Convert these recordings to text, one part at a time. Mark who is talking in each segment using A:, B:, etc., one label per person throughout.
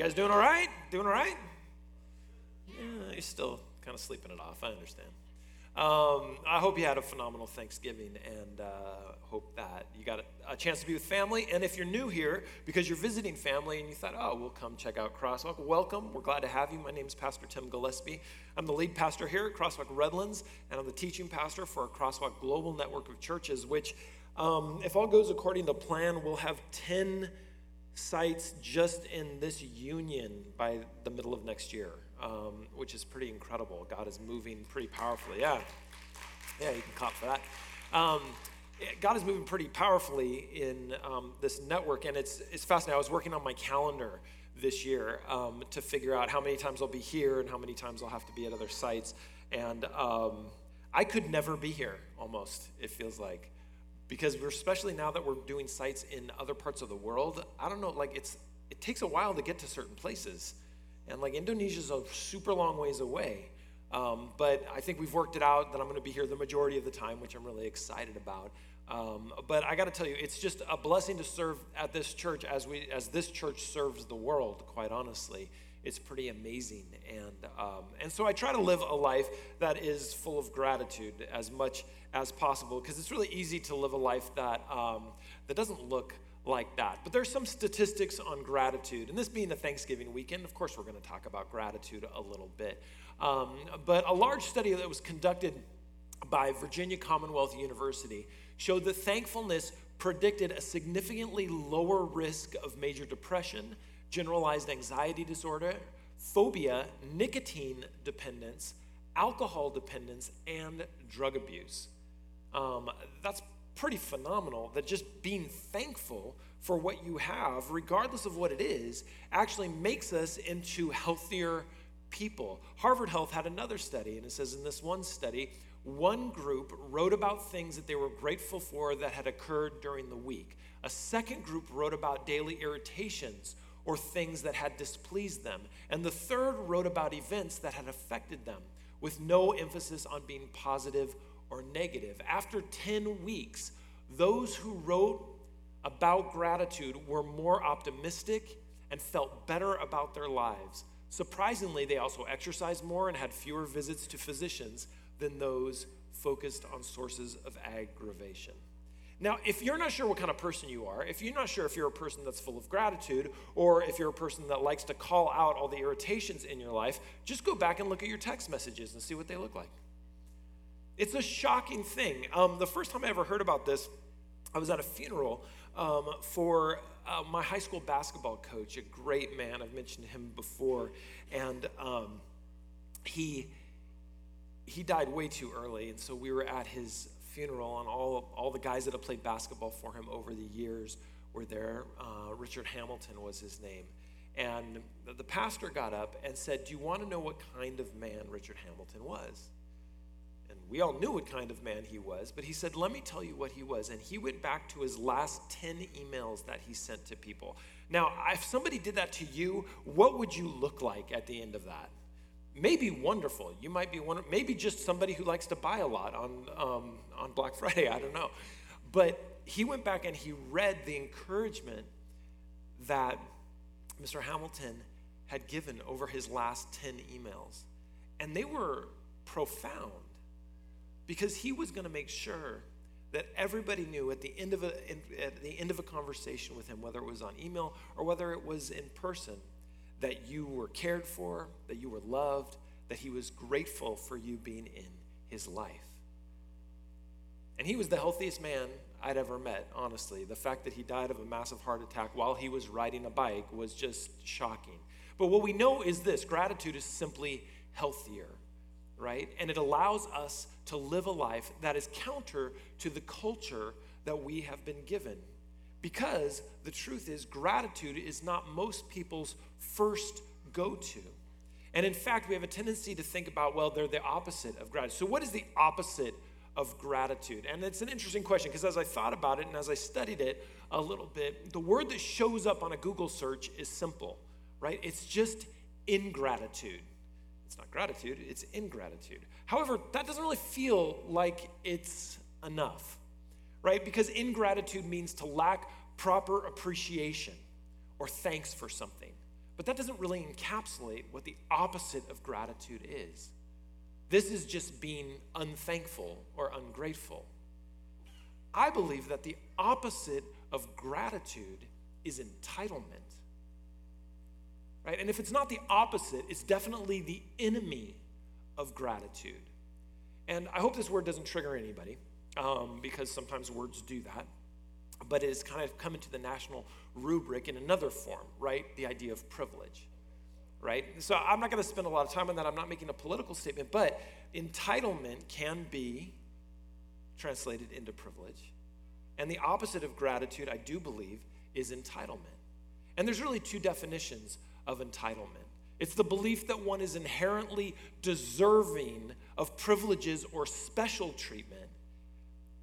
A: guys doing all right? Doing all right? Yeah, you're still kind of sleeping it off. I understand. Um, I hope you had a phenomenal Thanksgiving and uh, hope that you got a, chance to be with family. And if you're new here because you're visiting family and you thought, oh, we'll come check out Crosswalk, welcome. We're glad to have you. My name is Pastor Tim Gillespie. I'm the lead pastor here at Crosswalk Redlands, and I'm the teaching pastor for our Crosswalk Global Network of Churches, which, um, if all goes according to plan, we'll have 10 sites just in this union by the middle of next year um, which is pretty incredible. God is moving pretty powerfully. Yeah. Yeah, you can clap for that. Um, God is moving pretty powerfully in um, this network, and it's, it's fascinating. I was working on my calendar this year um, to figure out how many times I'll be here and how many times I'll have to be at other sites. And um, I could never be here, almost, it feels like. Because we're, especially now that we're doing sites in other parts of the world, I don't know, like it's, it takes a while to get to certain places. And like Indonesia's a super long ways away. Um, but I think we've worked it out that I'm going to be here the majority of the time, which I'm really excited about. Um, but I got to tell you, it's just a blessing to serve at this church as we as this church serves the world. Quite honestly, it's pretty amazing, and um, and so I try to live a life that is full of gratitude as much as possible because it's really easy to live a life that um, that doesn't look like that. But there's some statistics on gratitude. And this being the Thanksgiving weekend, of course, we're going to talk about gratitude a little bit. Um, but a large study that was conducted by Virginia Commonwealth University showed that thankfulness predicted a significantly lower risk of major depression, generalized anxiety disorder, phobia, nicotine dependence, alcohol dependence, and drug abuse. Um, that's pretty phenomenal that just being thankful for what you have, regardless of what it is, actually makes us into healthier people. Harvard Health had another study, and it says in this one study, one group wrote about things that they were grateful for that had occurred during the week. A second group wrote about daily irritations or things that had displeased them. And the third wrote about events that had affected them, with no emphasis on being positive or negative. After 10 weeks, those who wrote about gratitude were more optimistic and felt better about their lives. Surprisingly, they also exercised more and had fewer visits to physicians than those focused on sources of aggravation. Now, if you're not sure what kind of person you are, if you're not sure if you're a person that's full of gratitude, or if you're a person that likes to call out all the irritations in your life, just go back and look at your text messages and see what they look like. It's a shocking thing. Um, the first time I ever heard about this, I was at a funeral um, for uh, my high school basketball coach, a great man. I've mentioned him before, and um, he he died way too early, and so we were at his funeral, and all all the guys that have played basketball for him over the years were there. Uh, Richard Hamilton was his name. And the pastor got up and said, Do you want to know what kind of man Richard Hamilton was? And we all knew what kind of man he was, but he said, Let me tell you what he was. And he went back to his last 10 emails that he sent to people. Now, if somebody did that to you, what would you look like at the end of that? Maybe wonderful. You might be one, maybe just somebody who likes to buy a lot on, um, on Black Friday. I don't know. But he went back and he read the encouragement that Mr. Hamilton had given over his last 10 emails. And they were profound because he was going to make sure that everybody knew at the end of a at the end of a conversation with him whether it was on email or whether it was in person that you were cared for that you were loved that he was grateful for you being in his life and he was the healthiest man I'd ever met honestly the fact that he died of a massive heart attack while he was riding a bike was just shocking but what we know is this gratitude is simply healthier right? And it allows us to live a life that is counter to the culture that we have been given. Because the truth is, gratitude is not most people's first go to. And in fact, we have a tendency to think about, well, they're the opposite of gratitude. So, what is the opposite of gratitude? And it's an interesting question because as I thought about it and as I studied it a little bit, the word that shows up on a Google search is simple, right? It's just ingratitude. It's not gratitude, it's ingratitude. However, that doesn't really feel like it's enough, right? Because ingratitude means to lack proper appreciation or thanks for something. But that doesn't really encapsulate what the opposite of gratitude is. This is just being unthankful or ungrateful. I believe that the opposite of gratitude is entitlement. Right? And if it's not the opposite, it's definitely the enemy of gratitude. And I hope this word doesn't trigger anybody um, because sometimes words do that. But it has kind of come into the national rubric in another form, right? The idea of privilege, right? So I'm not going to spend a lot of time on that. I'm not making a political statement, but entitlement can be translated into privilege. And the opposite of gratitude, I do believe, is entitlement. And there's really two definitions of entitlement it's the belief that one is inherently deserving of privileges or special treatment,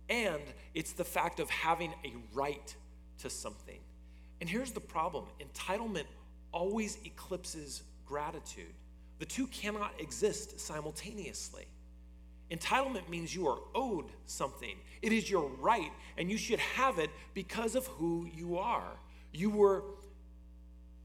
A: and it's the fact of having a right to something. And here's the problem entitlement always eclipses gratitude. The two cannot exist simultaneously. Entitlement means you are owed something. It is your right, and you should have it because of who you are. You were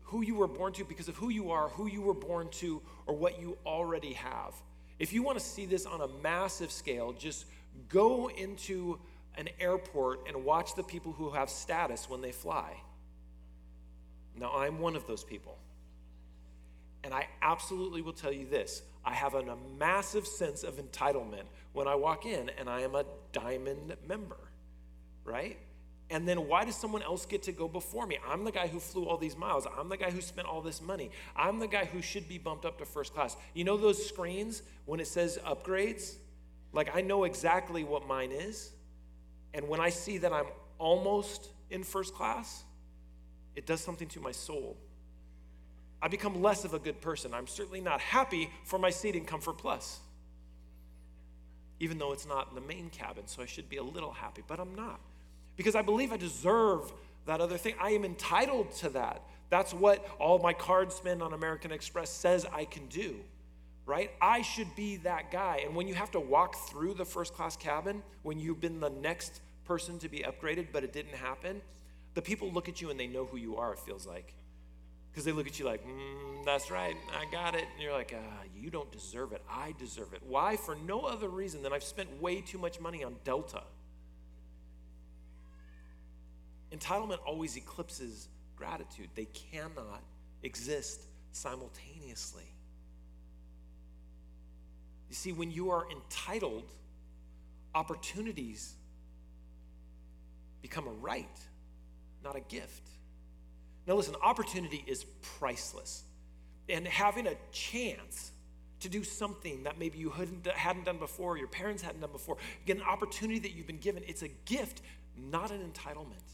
A: who you were born to because of who you are, who you were born to, or what you already have. If you want to see this on a massive scale, just go into an airport and watch the people who have status when they fly. Now, I'm one of those people. And I absolutely will tell you this I have a massive sense of entitlement when I walk in and I am a diamond member, right? And then why does someone else get to go before me? I'm the guy who flew all these miles. I'm the guy who spent all this money. I'm the guy who should be bumped up to first class. You know those screens when it says upgrades? Like I know exactly what mine is. And when I see that I'm almost in first class, it does something to my soul. I become less of a good person. I'm certainly not happy for my seat in Comfort Plus, even though it's not in the main cabin, so I should be a little happy, but I'm not because I believe I deserve that other thing. I am entitled to that. That's what all my card spend on American Express says I can do, right? I should be that guy. And when you have to walk through the first class cabin, when you've been the next person to be upgraded, but it didn't happen, the people look at you and they know who you are, it feels like. Because they look at you like, mm, that's right, I got it. And you're like, ah, you don't deserve it. I deserve it. Why? For no other reason than I've spent way too much money on Delta. Entitlement always eclipses gratitude, they cannot exist simultaneously. You see, when you are entitled, opportunities become a right, not a gift. Now, listen, opportunity is priceless. And having a chance to do something that maybe you hadn't, hadn't done before, your parents hadn't done before, an opportunity that you've been given, it's a gift, not an entitlement.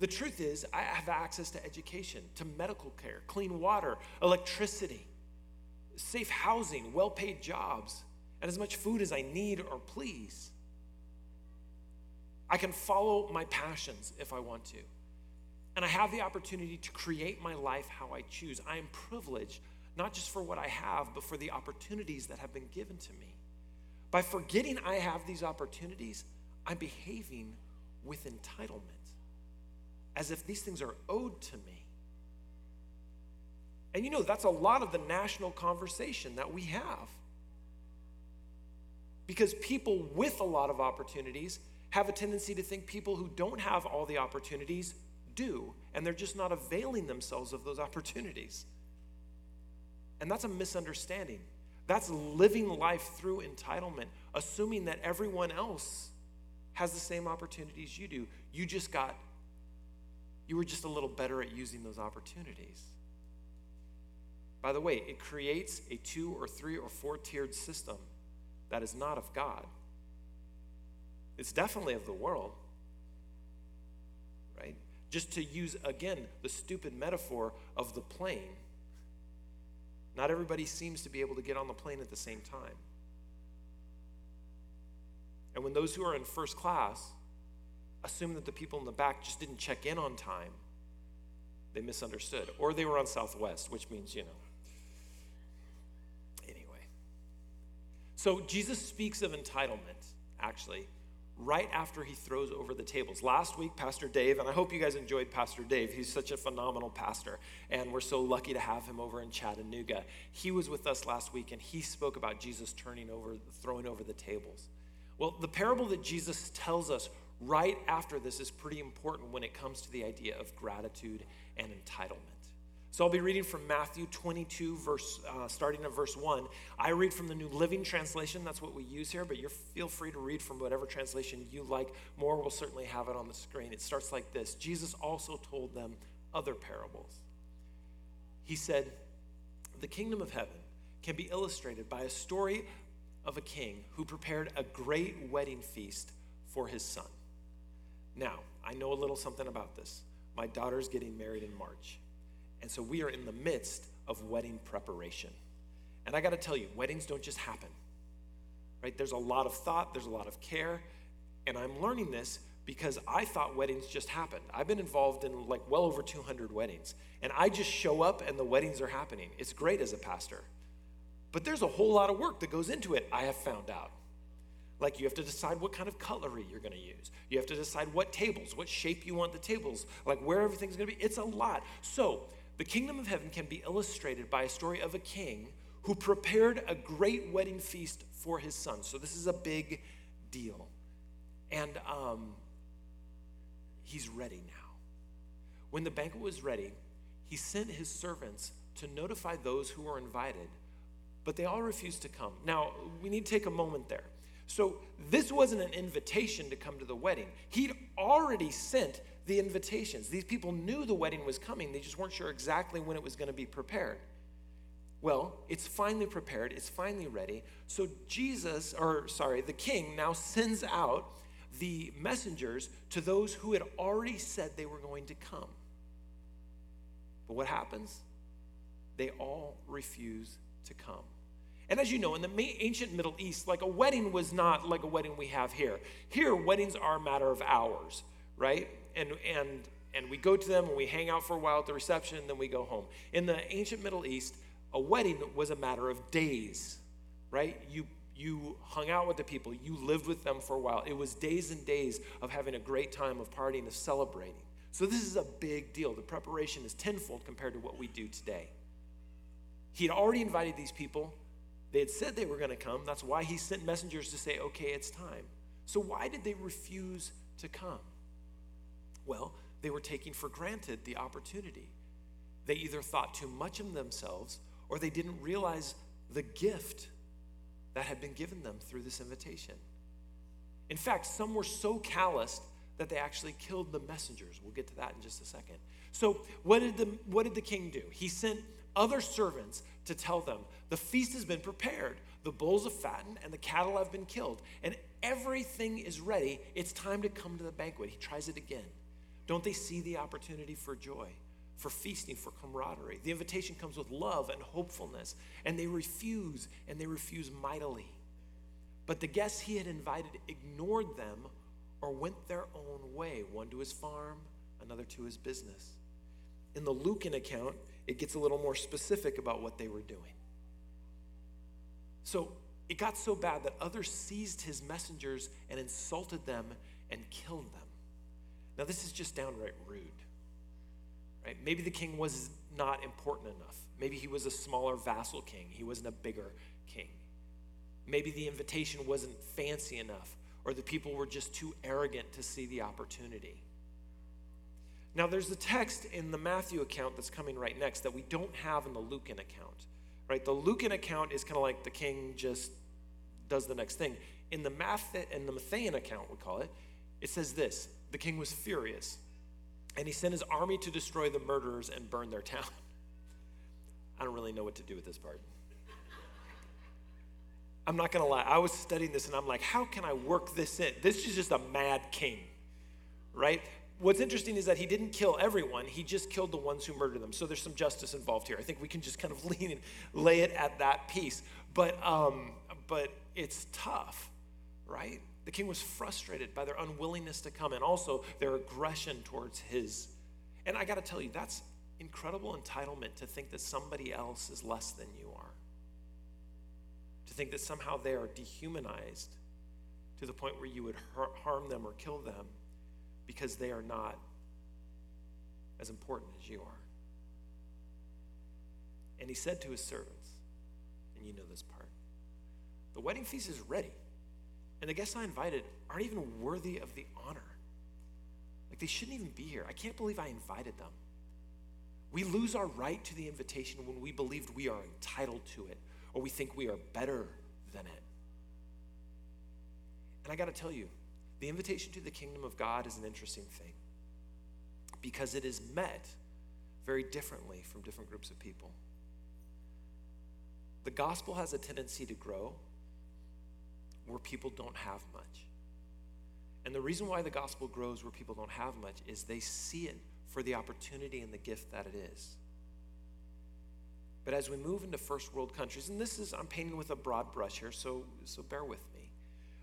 A: The truth is, I have access to education, to medical care, clean water, electricity, safe housing, well paid jobs, and as much food as I need or please. I can follow my passions if I want to. And I have the opportunity to create my life how I choose. I am privileged, not just for what I have, but for the opportunities that have been given to me. By forgetting I have these opportunities, I'm behaving with entitlement as if these things are owed to me. And you know, that's a lot of the national conversation that we have. Because people with a lot of opportunities have a tendency to think people who don't have all the opportunities do, and they're just not availing themselves of those opportunities. And that's a misunderstanding. That's living life through entitlement, assuming that everyone else has the same opportunities you do. You just got you were just a little better at using those opportunities. By the way, it creates a two or three or four tiered system that is not of God. It's definitely of the world, right? Just to use again the stupid metaphor of the plane. Not everybody seems to be able to get on the plane at the same time. And when those who are in first class assume that the people in the back just didn't check in on time. They misunderstood. Or they were on Southwest, which means, you know. So Jesus speaks of entitlement, actually, right after he throws over the tables. Last week, Pastor Dave, and I hope you guys enjoyed Pastor Dave. He's such a phenomenal pastor, and we're so lucky to have him over in Chattanooga. He was with us last week, and he spoke about Jesus turning over, throwing over the tables. Well, the parable that Jesus tells us right after this is pretty important when it comes to the idea of gratitude and entitlement. So I'll be reading from Matthew 22, verse, uh, starting at verse 1. I read from the New Living Translation. That's what we use here, but you feel free to read from whatever translation you like. More will certainly have it on the screen. It starts like this Jesus also told them other parables. He said, The kingdom of heaven can be illustrated by a story of a king who prepared a great wedding feast for his son. Now, I know a little something about this. My daughter's getting married in March. And so we are in the midst of wedding preparation. And I got to tell you, weddings don't just happen. Right? There's a lot of thought, there's a lot of care, and I'm learning this because I thought weddings just happened. I've been involved in like well over 200 weddings, and I just show up and the weddings are happening. It's great as a pastor. But there's a whole lot of work that goes into it, I have found out. Like you have to decide what kind of cutlery you're to use. You have to decide what tables, what shape you want the tables, like where everything's to be. It's a lot. So, the kingdom of heaven can be illustrated by a story of a king who prepared a great wedding feast for his son. So this is a big deal. And um, he's ready now. When the banquet was ready, he sent his servants to notify those who were invited, but they all refused to come. Now, we need to take a moment there. So, this wasn't an invitation to come to the wedding. He'd already sent the invitations. These people knew the wedding was coming, they just weren't sure exactly when it was going to be prepared. Well, it's finally prepared, it's finally ready. So Jesus, or sorry, the king now sends out the messengers to those who had already said they were going to come. But what happens? They all refuse to come. And as you know, in the ancient Middle East, like a wedding was not like a wedding we have here. Here, weddings are a matter of hours, right? And, and, and we go to them and we hang out for a while at the reception, and then we go home. In the ancient Middle East, a wedding was a matter of days, right? You, you hung out with the people, you lived with them for a while. It was days and days of having a great time, of partying, of celebrating. So this is a big deal. The preparation is tenfold compared to what we do today. He had already invited these people. They had said they were going to come. That's why he sent messengers to say, okay, it's time. So why did they refuse to come? Well, they were taking for granted the opportunity. They either thought too much of themselves or they didn't realize the gift that had been given them through this invitation. In fact, some were so calloused that they actually killed the messengers. We'll get to that in just a second. So, what did the, what did the king do? He sent other servants to tell them, The feast has been prepared, the bulls have fattened, and the cattle have been killed, and everything is ready. It's time to come to the banquet. He tries it again. Don't they see the opportunity for joy, for feasting, for camaraderie? The invitation comes with love and hopefulness, and they refuse, and they refuse mightily. But the guests he had invited ignored them or went their own way, one to his farm, another to his business. In the Lucan account, it gets a little more specific about what they were doing. So it got so bad that others seized his messengers and insulted them and killed them. Now, this is just downright rude. Right? Maybe the king was not important enough. Maybe he was a smaller vassal king, he wasn't a bigger king. Maybe the invitation wasn't fancy enough, or the people were just too arrogant to see the opportunity. Now, there's a text in the Matthew account that's coming right next that we don't have in the Lucan account. Right? The Lucan account is kind of like the king just does the next thing. In the Math in the Matthean account, we call it, it says this the king was furious, and he sent his army to destroy the murderers and burn their town. I don't really know what to do with this part. I'm not gonna lie, I was studying this and I'm like, how can I work this in? This is just a mad king, right? What's interesting is that he didn't kill everyone, he just killed the ones who murdered them. So there's some justice involved here. I think we can just kind of lean and lay it at that piece. But, um, but it's tough, right? The king was frustrated by their unwillingness to come and also their aggression towards his. And I got to tell you, that's incredible entitlement to think that somebody else is less than you are. To think that somehow they are dehumanized. to the point where you would harm them or kill them because they are not as important as you are. And he said to his servants, and you know this part the wedding feast is ready, and the guests I invited aren't even worthy of the honor. Like they shouldn't even be here. I can't believe I invited them. We lose our right to the invitation when we believed we are entitled to it or we think we are better than it. And I got to tell you, the invitation to the kingdom of God is an interesting thing because it is met very differently from different groups of people. The gospel has a tendency to grow where people don't have much. And the reason why the gospel grows where people don't have much is they see it for the opportunity and the gift that it is. But as we move into first world countries, and this is, I'm painting with a broad brush here, so, so bear with me.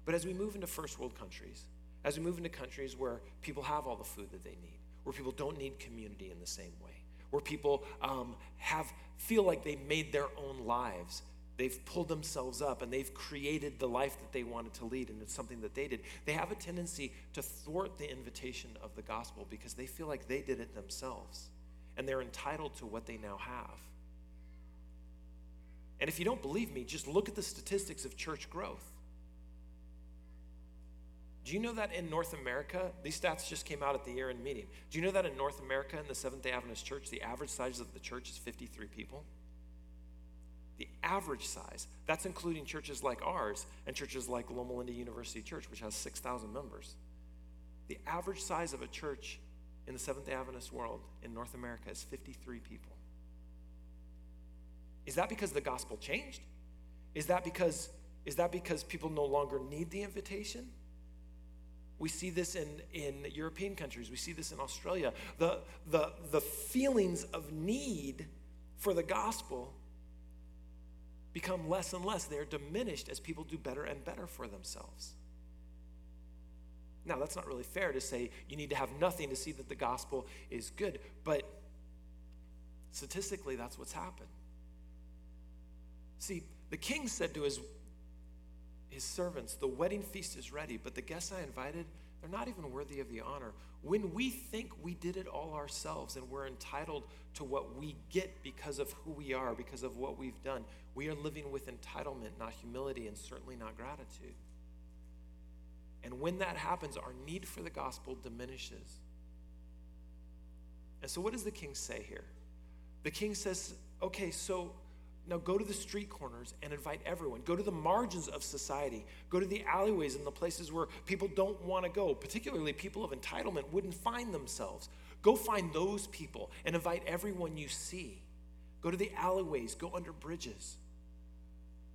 A: But as we move into first world countries, as we move into countries where people have all the food that they need, where people don't need community in the same way, where people um, have feel like they made their own lives they've pulled themselves up and they've created the life that they wanted to lead and it's something that they did they have a tendency to thwart the invitation of the gospel because they feel like they did it themselves and they're entitled to what they now have and if you don't believe me just look at the statistics of church growth do you know that in North America, these stats just came out at the year end meeting. Do you know that in North America, in the Seventh day Adventist church, the average size of the church is 53 people? The average size, that's including churches like ours and churches like Loma Linda University Church, which has 6,000 members. The average size of a church in the Seventh day Adventist world in North America is 53 people. Is that because the gospel changed? Is that because, is that because people no longer need the invitation? We see this in, in European countries. We see this in Australia. The, the, the feelings of need for the gospel become less and less. They're diminished as people do better and better for themselves. Now, that's not really fair to say you need to have nothing to see that the gospel is good, but statistically, that's what's happened. See, the king said to his his servants, The wedding feast is ready, but the guests I invited, they're not even worthy of the honor. When we think we did it all ourselves and we're entitled to what we get because of who we are, because of what we've done, we are living with entitlement, not humility, and certainly not gratitude. And when that happens, our need for the gospel diminishes. And so, what does the king say here? The king says, okay, so now go to the street corners and invite everyone. Go to the margins of society. Go to the alleyways and the places where people don't want to go, particularly people of entitlement wouldn't find themselves. Go find those people and invite everyone you see. Go to the alleyways, go under bridges.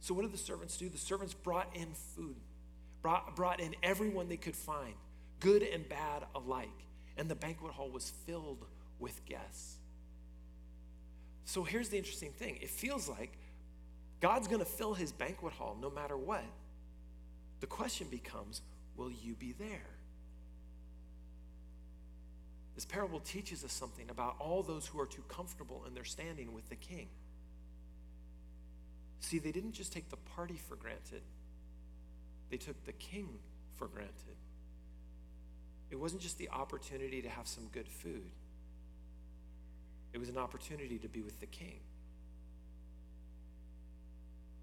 A: So, what did the servants do? The servants brought in food, brought, brought in everyone they could find, good and bad alike. And the banquet hall was filled with guests. So here's the interesting thing it feels like God's going to fill his banquet hall no matter what. The question becomes will you be there? This parable teaches us something about all those who are too comfortable in their standing with the king. See, they didn't just take the party for granted, they took the king for granted. It wasn't just the opportunity to have some good food, it was an opportunity to be with the king.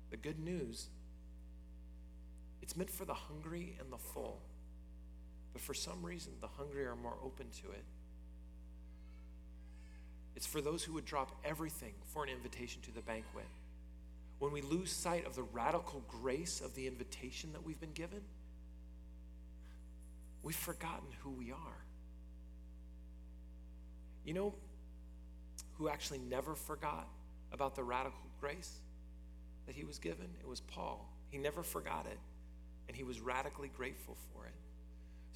A: The good news, it's meant for the hungry and the full. But for some reason, the hungry are more open to it. It's for those who would drop everything for an invitation to the banquet. When we lose sight of the radical grace of the invitation that we've been given, we've forgotten who we are. You know, who actually never forgot about the radical grace that he was given? It was Paul. He never forgot it, and he was radically grateful for it.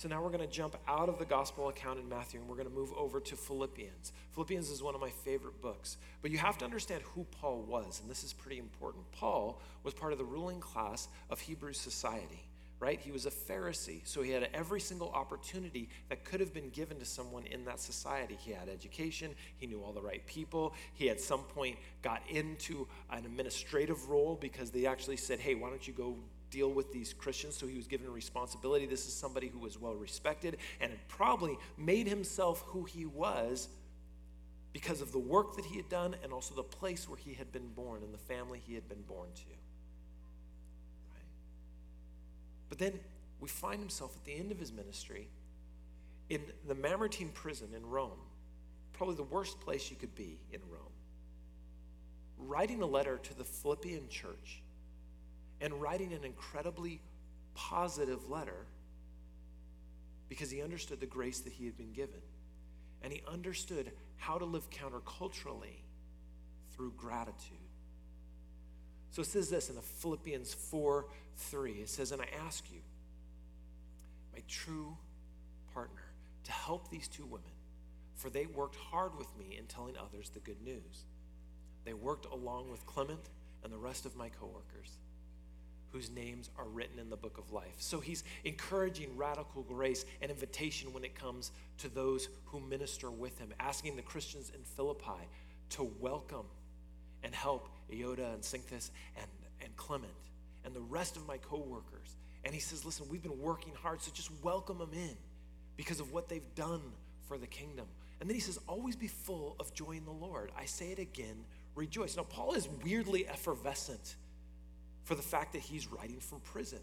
A: So now we're going to jump out of the gospel account in Matthew and we're going to move over to Philippians. Philippians is one of my favorite books. But you have to understand who Paul was, and this is pretty important. Paul was part of the ruling class of Hebrew society right? He was a Pharisee, so he had every single opportunity that could have been given to someone in that society. He had education, he knew all the right people, he at some point got into an administrative role because they actually said, hey, why don't you go deal with these Christians, so he was given a responsibility. This is somebody who was well respected and had probably made himself who he was because of the work that he had done and also the place where he had been born and the family he had been born to. Right? But then we find himself at the end of his ministry in the Mamertine prison in Rome, probably the worst place you could be in Rome, writing a letter to the Philippian church and writing an incredibly positive letter because he understood the grace that he had been given. And he understood how to live counterculturally through gratitude. So it says this in the Philippians 4 3. It says, And I ask you, my true partner, to help these two women, for they worked hard with me in telling others the good news. They worked along with Clement and the rest of my coworkers whose names are written in the book of life. So he's encouraging radical grace and invitation when it comes to those who minister with him, asking the Christians in Philippi to welcome and help Euodia and Syntyche and, and Clement and the rest of my coworkers. And he says, listen, we've been working hard, so just welcome them in because of what they've done for the kingdom. And then he says, always be full of joy in the Lord. I say it again, rejoice. Now, Paul is weirdly effervescent for the fact that he's writing from prison.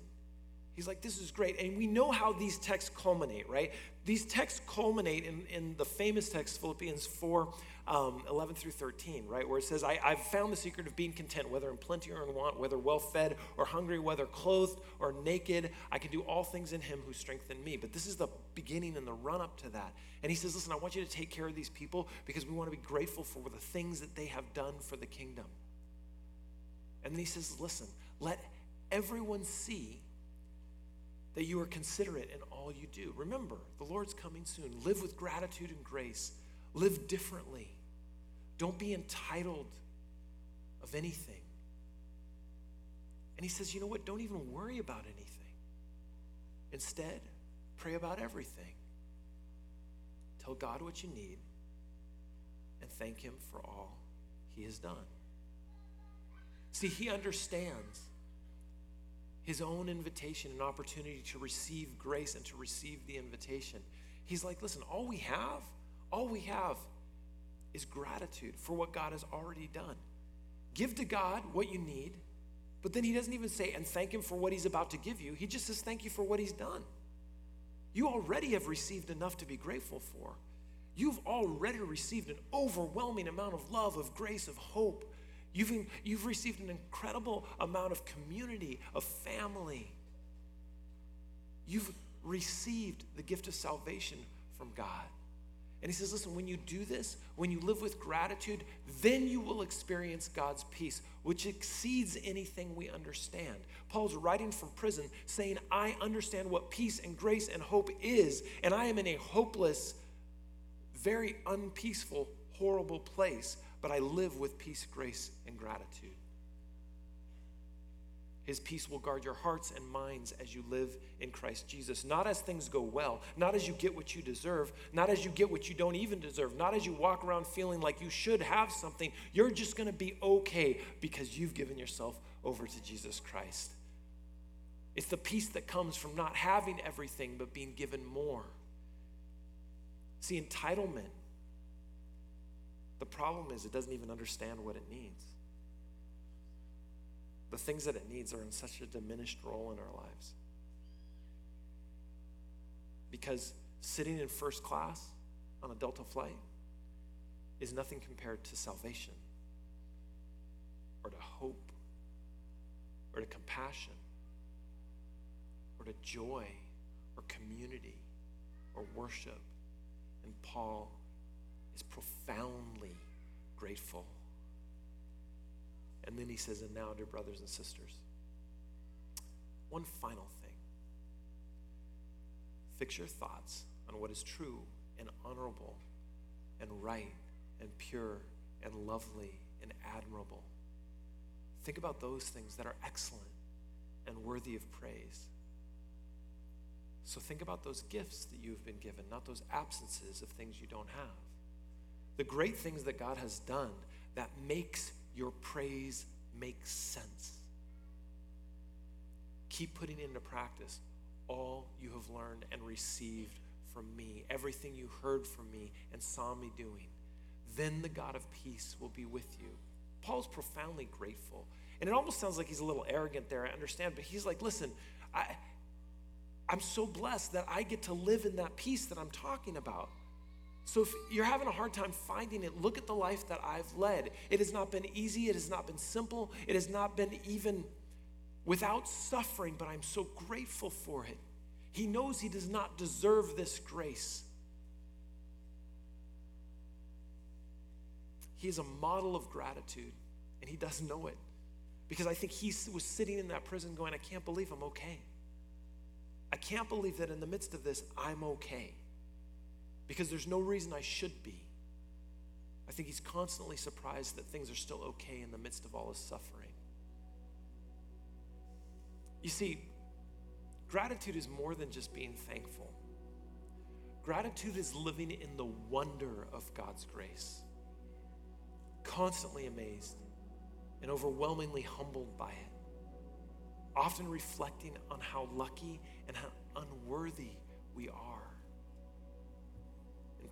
A: He's like, this is great. And we know how these texts culminate, right? These texts culminate in, in the famous text, Philippians 4 um, 11 through 13, right? Where it says, I, I've found the secret of being content, whether in plenty or in want, whether well fed or hungry, whether clothed or naked. I can do all things in him who strengthened me. But this is the beginning and the run up to that. And he says, Listen, I want you to take care of these people because we want to be grateful for the things that they have done for the kingdom. And then he says, Listen, let everyone see that you are considerate in all you do. Remember, the Lord's coming soon. Live with gratitude and grace. Live differently. Don't be entitled of anything. And he says, you know what? Don't even worry about anything. Instead, pray about everything. Tell God what you need and thank Him for all He has done. See, He understands his own invitation and opportunity to receive grace and to receive the invitation. He's like, listen, all we have, all we have is gratitude for what God has already done. Give to God what you need, but then he doesn't even say, and thank him for what he's about to give you. He just says, thank you for what he's done. You already have received enough to be grateful for. You've already received an overwhelming amount of love, of grace, of hope, You've, you've received an incredible amount of community, of family. You've received the gift of salvation from God. And he says, listen, when you do this, when you live with gratitude, then you will experience God's peace, which exceeds anything we understand. Paul's writing from prison saying, I understand what peace and grace and hope is, and I am in a hopeless, very unpeaceful, horrible place but I live with peace, grace, and gratitude. His peace will guard your hearts and minds as you live in Christ Jesus. Not as things go well, not as you get what you deserve, not as you get what you don't even deserve, not as you walk around feeling like you should have something. You're just going to be okay because you've given yourself over to Jesus Christ. It's the peace that comes from not having everything but being given more. See, entitlement the problem is it doesn't even understand what it needs. The things that it needs are in such a diminished role in our lives. Because sitting in first class on a Delta flight is nothing compared to salvation or to hope or to compassion or to joy or community or worship. And Paul is profoundly grateful. And then he says, And now, dear brothers and sisters, one final thing. Fix your thoughts on what is true and honorable and right and pure and lovely and admirable. Think about those things that are excellent and worthy of praise. So think about those gifts that you've been given, not those absences of things you don't have the great things that God has done that makes your praise make sense. keep putting into practice all you have learned and received from me, everything you heard from me and saw me doing. Then the God of peace will be with you. Paul's profoundly grateful. And it almost sounds like he's a little arrogant there, I understand, but he's like, listen, I, I'm so blessed that I get to live in that peace that I'm talking about. So if you're having a hard time finding it, look at the life that I've led. It has not been easy, it has not been simple, it has not been even without suffering, but I'm so grateful for it. He knows he does not deserve this grace. He is a model of gratitude, and he does know it. Because I think he was sitting in that prison going, I can't believe I'm okay. I can't believe that in the midst of this, I'm okay because there's no reason I should be. I think he's constantly surprised that things are still okay in the midst of all his suffering. You see, gratitude is more than just being thankful. Gratitude is living in the wonder of God's grace, constantly amazed and overwhelmingly humbled by it, often reflecting on how lucky and how unworthy we are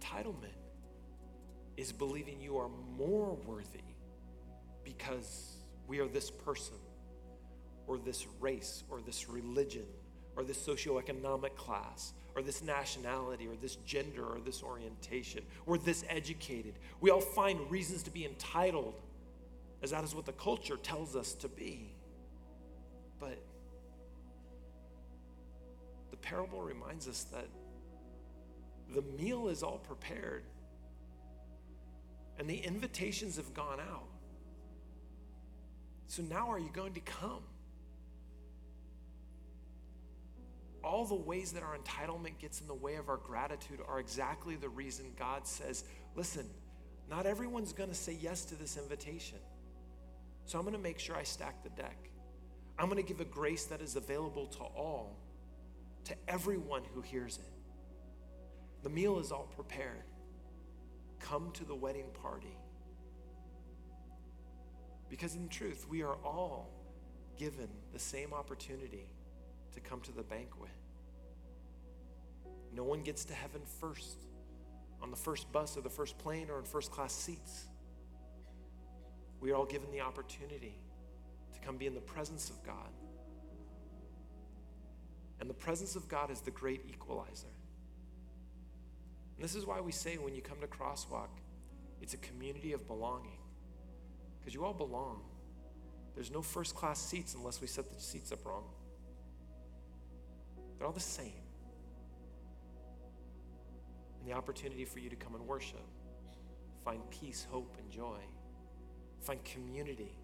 A: entitlement is believing you are more worthy because we are this person or this race or this religion or this socioeconomic class or this nationality or this gender or this orientation or this educated. We all find reasons to be entitled, as that is what the culture tells us to be. But the parable reminds us that the meal is all prepared, and the invitations have gone out. So now are you going to come? All the ways that our entitlement gets in the way of our gratitude are exactly the reason God says, listen, not everyone's going to say yes to this invitation. So I'm going to make sure I stack the deck. I'm going to give a grace that is available to all, to everyone who hears it. The meal is all prepared. Come to the wedding party. Because in truth, we are all given the same opportunity to come to the banquet. No one gets to heaven first on the first bus or the first plane or in first class seats. We are all given the opportunity to come be in the presence of God. And the presence of God is the great equalizer. And this is why we say when you come to Crosswalk, it's a community of belonging. Because you all belong. There's no first class seats unless we set the seats up wrong. They're all the same. And the opportunity for you to come and worship, find peace, hope, and joy, find community.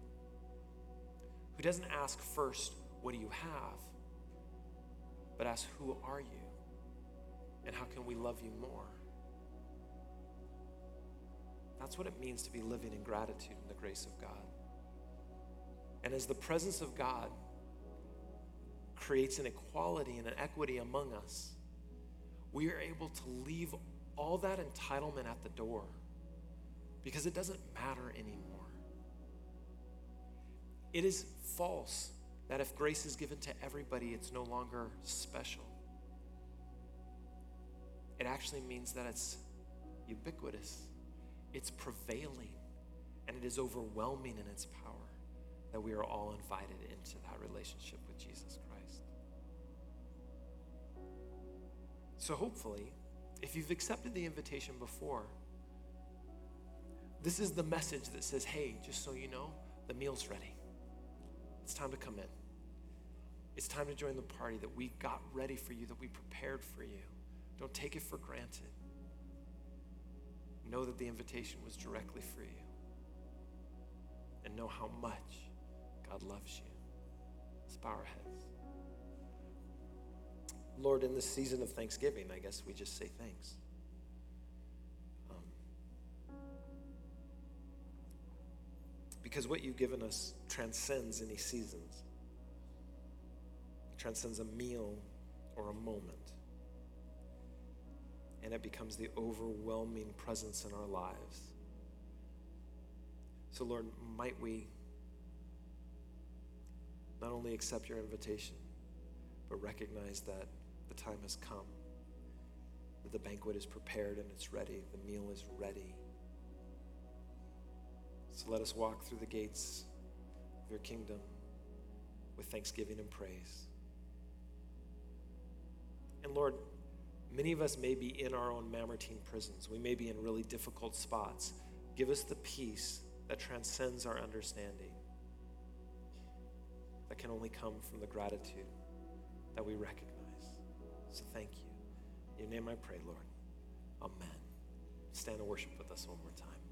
A: Who doesn't ask first, What do you have? but ask, Who are you? And how can we love you more? That's what it means to be living in gratitude and the grace of God. And as the presence of God creates an equality and an equity among us, we are able to leave all that entitlement at the door because it doesn't matter anymore. It is false that if grace is given to everybody, it's no longer special. It actually means that it's ubiquitous it's prevailing and it is overwhelming in its power that we are all invited into that relationship with Jesus Christ. So, hopefully, if you've accepted the invitation before, this is the message that says, hey, just so you know, the meal's ready. It's time to come in. It's time to join the party that we got ready for you, that we prepared for you. Don't take it for granted know that the invitation was directly for you. And know how much God loves you. Let's bow our heads. Lord, in this season of Thanksgiving, I guess we just say thanks. Um, because what you've given us transcends any seasons, it transcends a meal or a moment and it becomes the overwhelming presence in our lives. So, Lord, might we not only accept your invitation, but recognize that the time has come, that the banquet is prepared and it's ready, the meal is ready. So let us walk through the gates of your kingdom with thanksgiving and praise. And Lord, many of us may be in our own Mamertine prisons. We may be in really difficult spots. Give us the peace that transcends our understanding, that can only come from the gratitude that we recognize. So thank you. In your name I pray, Lord. Amen. Stand and worship with us one more time.